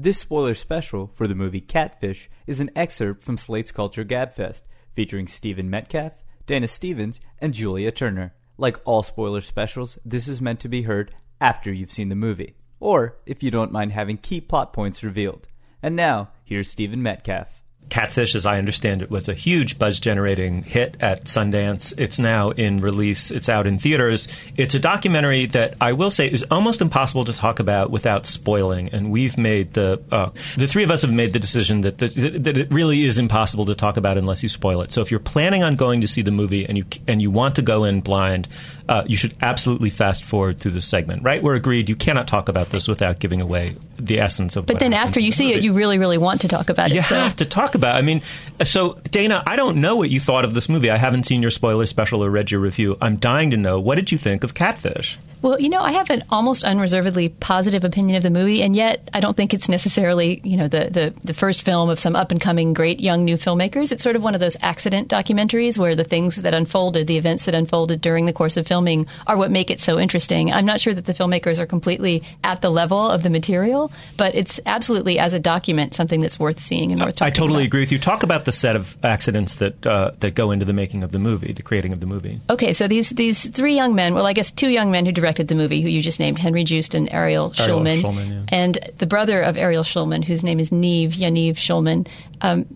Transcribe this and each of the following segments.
This spoiler special for the movie Catfish is an excerpt from Slate's Culture Gabfest, featuring Stephen Metcalf, Dana Stevens, and Julia Turner. Like all spoiler specials, this is meant to be heard after you've seen the movie, or if you don't mind having key plot points revealed. And now, here's Stephen Metcalf. Catfish, as I understand it, was a huge buzz generating hit at Sundance. It's now in release, it's out in theaters. It's a documentary that I will say is almost impossible to talk about without spoiling. And we've made the, uh, the three of us have made the decision that, the, that it really is impossible to talk about unless you spoil it. So if you're planning on going to see the movie and you, and you want to go in blind, uh, you should absolutely fast forward through this segment, right? We're agreed you cannot talk about this without giving away the essence of But then after you see movie. it, you really, really want to talk about you it. so. have to talk about. I mean, so Dana, I don't know what you thought of this movie. I haven't seen your spoiler special or read your review. I'm dying to know. What did you think of Catfish? Well, you know, I have an almost unreservedly positive opinion of the movie, and yet I don't think it's necessarily, you know, the, the, the first film of some up and coming great young new filmmakers. It's sort of one of those accident documentaries where the things that unfolded, the events that unfolded during the course of filming, are what make it so interesting. I'm not sure that the filmmakers are completely at the level of the material, but it's absolutely, as a document, something that's worth seeing and worth talking I totally about. agree with you. Talk about the set of accidents that uh, that go into the making of the movie, the creating of the movie. Okay, so these these three young men, well, I guess two young men who directed the movie, who you just named, Henry Joost and Ariel, Schulman, yeah. and the brother of Ariel Schulman, whose name is Nev Yaniv Schulman. Um,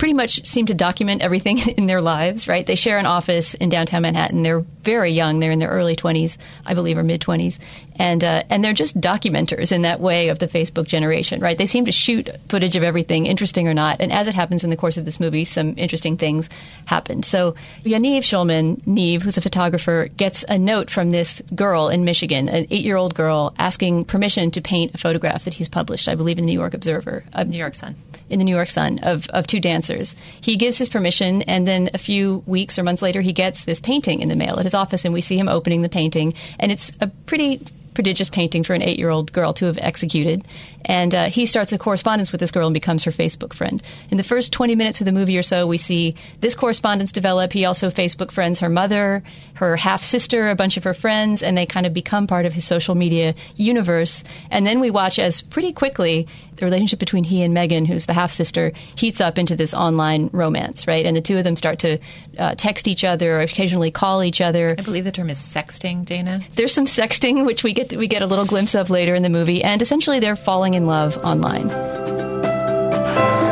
Pretty much seem to document everything in their lives, right? They share an office in downtown Manhattan. They're very young; they're in their early twenties, I believe, or mid twenties, and uh, and they're just documenters in that way of the Facebook generation, right? They seem to shoot footage of everything, interesting or not. And as it happens in the course of this movie, some interesting things happened. So Yaniv Schulman, Nev, who's a photographer, gets a note from this girl in Michigan, an eight-year-old girl, asking permission to paint a photograph that he's published, I believe, in New York Observer, of New York Sun. In the New York Sun of, of two dancers. He gives his permission, and then a few weeks or months later, he gets this painting in the mail at his office, and we see him opening the painting, and it's a pretty prodigious painting for an eight-year-old girl to have executed. And uh, he starts a correspondence with this girl and becomes her Facebook friend. In the first 20 minutes of the movie or so, we see this correspondence develop. He also Facebook friends her mother, her half sister, a bunch of her friends, and they kind of become part of his social media universe. And then we watch as pretty quickly the relationship between he and Megan, who's the half sister, heats up into this online romance, right? And the two of them start to uh, text each other or occasionally call each other. I believe the term is sexting, Dana. There's some sexting, which we get we get a little glimpse of later in the movie, and essentially they're falling in love online.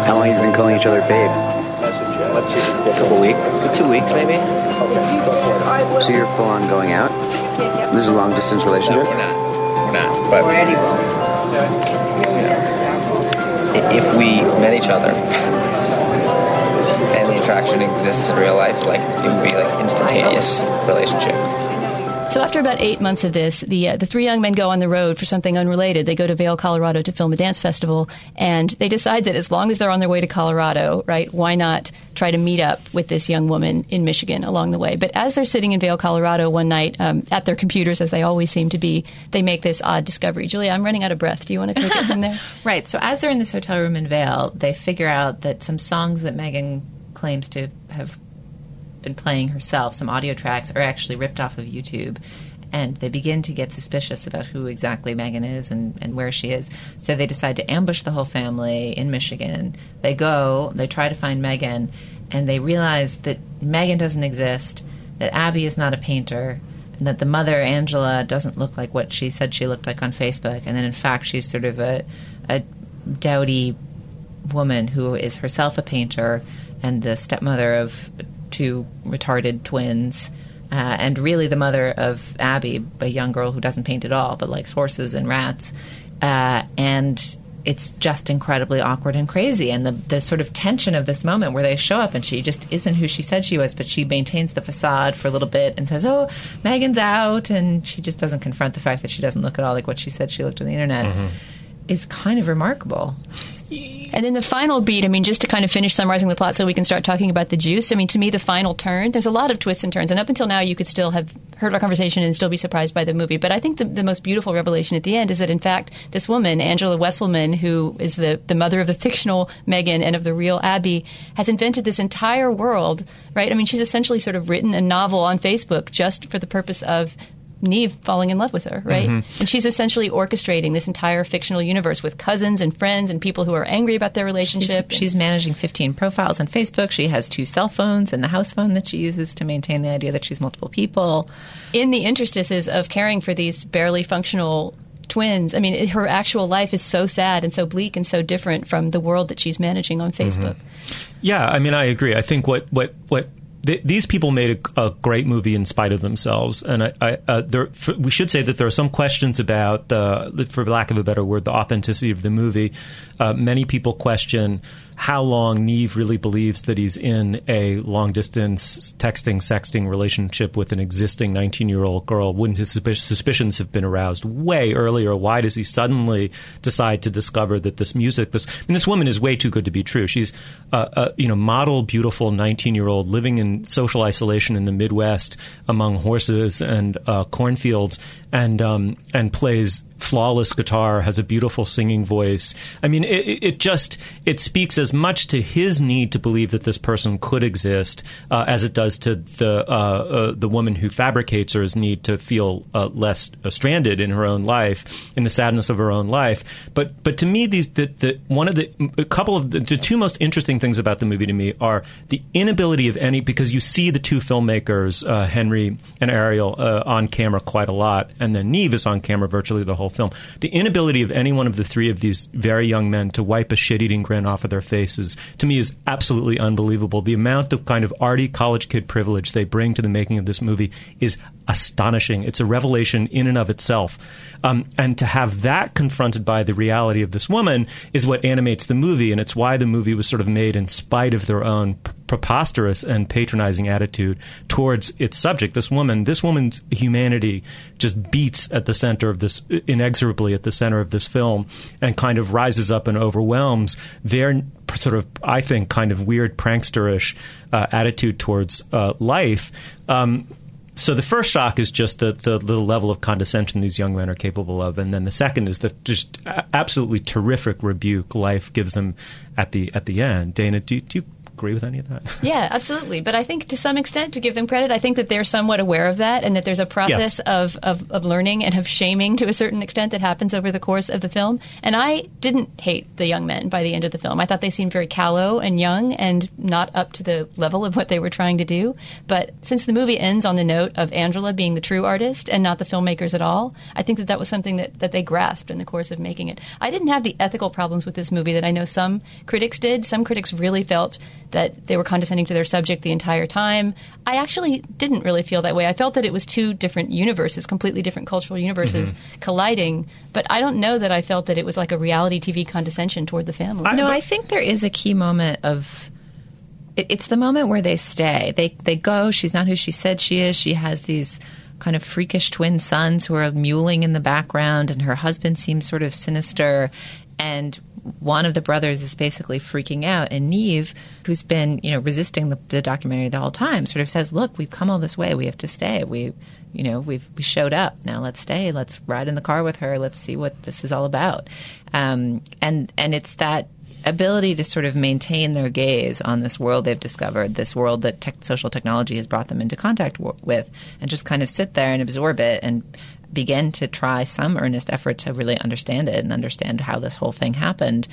How long have you been calling each other babe? A couple weeks? Two weeks, maybe? So you're full on going out? This is a long distance relationship? No, we're not. We're not. But Already will. i- if we met each other and the attraction exists in real life, like it would be like instantaneous relationship. So after about eight months of this, the uh, the three young men go on the road for something unrelated. They go to Vail, Colorado, to film a dance festival, and they decide that as long as they're on their way to Colorado, right, why not try to meet up with this young woman in Michigan along the way? But as they're sitting in Vail, Colorado, one night um, at their computers, as they always seem to be, they make this odd discovery. Julia, I'm running out of breath. Do you want to take it from there? Right. So as they're in this hotel room in Vail, they figure out that some songs that Megan claims to have been playing herself, some audio tracks, are actually ripped off of YouTube. And they begin to get suspicious about who exactly Megan is and, and where she is. So they decide to ambush the whole family in Michigan. They go, they try to find Megan, and they realize that Megan doesn't exist, that Abby is not a painter, and that the mother, Angela, doesn't look like what she said she looked like on Facebook. And then, in fact, she's sort of a, a dowdy woman who is herself a painter and the stepmother of two retarded twins. Uh, and really the mother of Abby, a young girl who doesn't paint at all, but likes horses and rats. Uh, and it's just incredibly awkward and crazy. And the, the sort of tension of this moment where they show up and she just isn't who she said she was, but she maintains the facade for a little bit and says, Oh, Megan's out. And she just doesn't confront the fact that she doesn't look at all like what she said she looked on the internet. Is kind of remarkable. And then the final beat, I mean, just to kind of finish summarizing the plot so we can start talking about the juice. I mean, to me, the final turn, there's a lot of twists and turns. And up until now, you could still have heard our conversation and still be surprised by the movie. But I think the, the most beautiful revelation at the end is that, in fact, this woman, Angela Wesselman, who is the, the mother of the fictional Megan and of the real Abby, has invented this entire world, right? I mean, she's essentially sort of written a novel on Facebook just for the purpose of Nev falling in love with her, right? Mm-hmm. And she's essentially orchestrating this entire fictional universe with cousins and friends and people who are angry about their relationship. she's managing 15 profiles on Facebook. She has two cell phones and the house phone that she uses to maintain the idea that she's multiple people. in the interstices of caring for these barely functional twins. I mean, it- her actual life is so sad and so bleak and so different from the world that she's managing on Facebook. Yeah, I mean, I agree. I think what what what th- these people made a, a great movie in spite of themselves, and I, I uh, there, we should say that there are some questions about the, for lack of a better word, the authenticity of the movie. Uh, many people question how long Nev really believes that he's in a long distance texting, sexting relationship with an existing 19 year old girl. Wouldn't his suspicions have been aroused way earlier? Why does he suddenly decide to discover that this music, this, I mean, this woman is way too good to be true. She's, uh, a, you know, model, beautiful 19 year old living in social isolation in the Midwest among horses and uh, cornfields and, um, and plays flawless guitar, has a beautiful singing voice. I mean, it, it- just it speaks as much to his need to believe that this person could exist uh, as it does to the uh, uh, the woman who fabricates her's need to feel uh, less uh, stranded in her own life, in the sadness of her own life. But but to me, these the, the one of the a couple of the, the two most interesting things about the movie to me are the inability of any because you see the two filmmakers, uh, Henry and Ariel, on camera quite a lot, and then Nev is on camera virtually the whole film. The inability of any one of the three of these very young men to wipe a shit-eating grin off of their faces to me is absolutely unbelievable. The amount of kind of arty college kid privilege they bring to the making of this movie is astonishing. It's a revelation in and of itself. Um, and to have that confronted by the reality of this woman is what animates the movie, and it's why the movie was sort of made in spite of their own p- preposterous and patronizing attitude towards its subject. This woman, this woman's humanity just beats at the center of this, inexorably at the center of this film, and kind of rises up and overwhelms their sort of, I think, kind of weird pranksterish uh, attitude towards uh, life. Um, so the first shock is just the, the the level of condescension these young men are capable of, and then the second is the just absolutely terrific rebuke life gives them at the at the end. Dana, do, do you agree with any of that? Yeah, absolutely. But I think to some extent, to give them credit, I think that they're somewhat aware of that and that there's a process Yes. of, of, of learning and of shaming to a certain extent that happens over the course of the film. And I didn't hate the young men by the end of the film. I thought they seemed very callow and young and not up to the level of what they were trying to do. But since the movie ends on the note of Angela being the true artist and not the filmmakers at all, I think that that was something that, that they grasped in the course of making it. I didn't have the ethical problems with this movie that I know some critics did. Some critics really felt that they were condescending to their subject the entire time. I actually didn't really feel that way. I felt that it was two different universes, completely different cultural universes mm-hmm. colliding. But I don't know that I felt that it was like a reality TV condescension toward the family. no, I think there is a key moment of. it- It's the moment where they stay. They they go. She's not who she said she is. She has these kind of freakish twin sons who are mewling in the background, and her husband seems sort of sinister. And one of the brothers is basically freaking out, and Nev, who's been you know resisting the, the documentary the whole time, sort of says, "Look, we've come all this way. We have to stay. We." You know, we've we showed up. Now let's stay. Let's ride in the car with her. Let's see what this is all about. Um, and and it's that ability to sort of maintain their gaze on this world they've discovered, this world that tech, social technology has brought them into contact w- with, and just kind of sit there and absorb it and begin to try some earnest effort to really understand it and understand how this whole thing happened.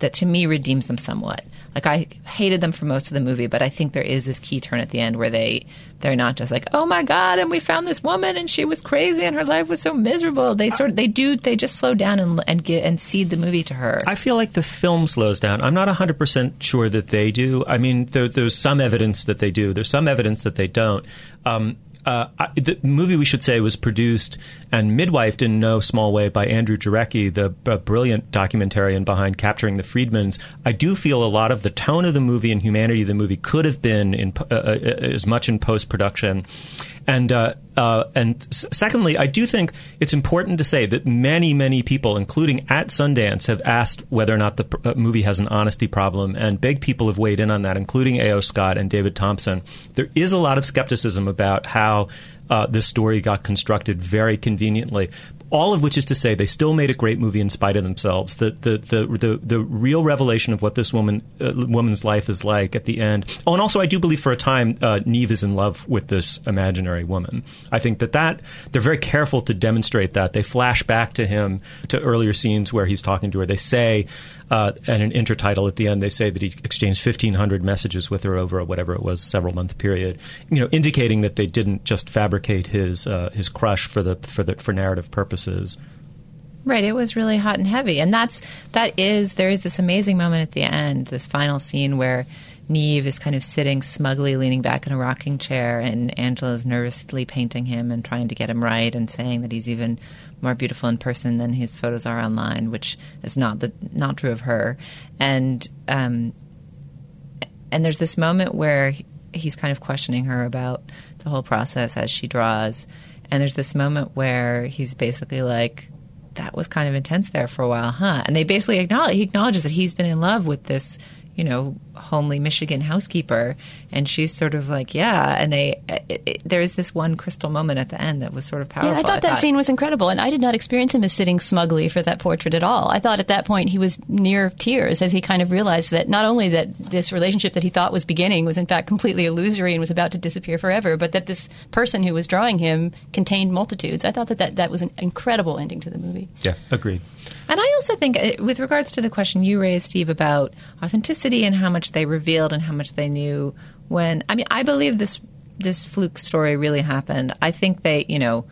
That to me redeems them somewhat. Like I hated them for most of the movie, but I think there is this key turn at the end where they they're not just like, oh my god, and we found this woman and she was crazy and her life was so miserable. They sort of they do they just slow down and and get and cede the movie to her. I feel like the film slows down. I'm not 100% sure that they do. I mean, there, there's some evidence that they do. There's some evidence that they don't. Um, uh, I, the movie, we should say, was produced and midwifed in no small way by Andrew Jarecki, the uh, brilliant documentarian behind Capturing the Friedmans. I do feel a lot of the tone of the movie and humanity of the movie could have been in, uh, uh, as much in post production. And uh, uh, and secondly, I do think it's important to say that many, many people, including at Sundance, have asked whether or not the pr- uh, movie has an honesty problem, and big people have weighed in on that, including A.O. Scott and David Thomson. There is a lot of skepticism about how uh, this story got constructed very conveniently. All of which is to say they still made a great movie in spite of themselves. The the the the, the real revelation of what this woman uh, woman's life is like at the end. Oh, and also I do believe for a time uh, Nev is in love with this imaginary woman. I think that that they're very careful to demonstrate that. They flash back to him to earlier scenes where he's talking to her. They say uh, and an intertitle at the end, they say that he exchanged 1,500 messages with her over a, whatever it was, several month period. You know, indicating that they didn't just fabricate his uh, his crush for the for the for narrative purposes. Right, it was really hot and heavy, and that's that is there is this amazing moment at the end, this final scene where Nev is kind of sitting smugly, leaning back in a rocking chair, and Angela's nervously painting him and trying to get him right, and saying that he's even more beautiful in person than his photos are online, which is not the not true of her. And um, and there's this moment where he's kind of questioning her about the whole process as she draws, and there's this moment where he's basically like, "That was kind of intense there for a while, huh?" And they basically acknowledge he acknowledges that he's been in love with this you know, homely Michigan housekeeper. And she's sort of like, yeah. And they, it, it, there is this one crystal moment at the end that was sort of powerful. Yeah, I thought I that thought. scene was incredible. And I did not experience him as sitting smugly for that portrait at all. I thought at that point he was near tears as he kind of realized that not only that this relationship that he thought was beginning was in fact completely illusory and was about to disappear forever, but that this person who was drawing him contained multitudes. I thought that that, that was an incredible ending to the movie. Yeah, agreed. And I also think, uh, with regards to the question you raised, Steve, about authenticity and how much they revealed and how much they knew, when I mean, I believe this this fluke story really happened. I think they, you know,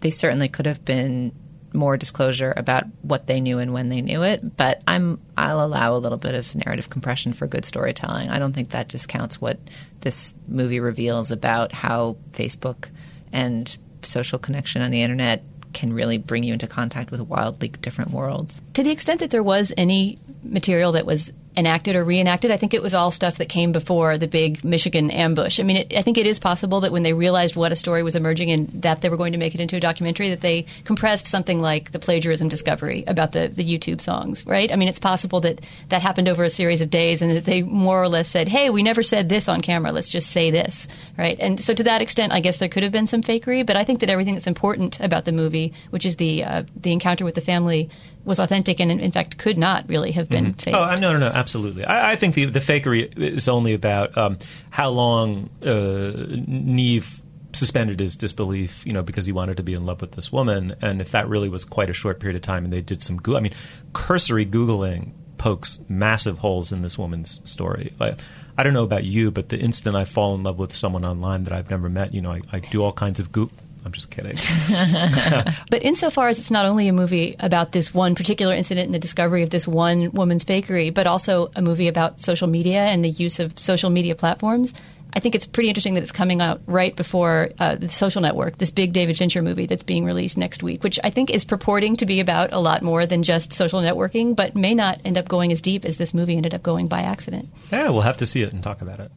they certainly could have been more disclosure about what they knew and when they knew it. But I'm I'll allow a little bit of narrative compression for good storytelling. I don't think that discounts what this movie reveals about how Facebook and social connection on the internet can really bring you into contact with wildly different worlds. To the extent that there was any material that was enacted or reenacted. I think it was all stuff that came before the big Michigan ambush. I mean, it, I think it is possible that when they realized what a story was emerging and that they were going to make it into a documentary, that they compressed something like the plagiarism discovery about the, the YouTube songs, right? I mean, it's possible that that happened over a series of days and that they more or less said, hey, we never said this on camera. Let's just say this, right? And so to that extent, I guess there could have been some fakery, but I think that everything that's important about the movie, which is the uh, the encounter with the family, was authentic and in fact could not really have been mm-hmm. faked. Oh no, no, no, absolutely. I, I think the the fakery is only about um, how long uh, Nev suspended his disbelief, you know, because he wanted to be in love with this woman, and if that really was quite a short period of time, and they did some, go- I mean, cursory googling pokes massive holes in this woman's story. I, I don't know about you, but the instant I fall in love with someone online that I've never met, you know, I, I do all kinds of go- I'm just kidding. but insofar as it's not only a movie about this one particular incident and the discovery of this one woman's bakery, but also a movie about social media and the use of social media platforms, I think it's pretty interesting that it's coming out right before uh, the Social Network, this big David Fincher movie that's being released next week, which I think is purporting to be about a lot more than just social networking, but may not end up going as deep as this movie ended up going by accident. Yeah, we'll have to see it and talk about it.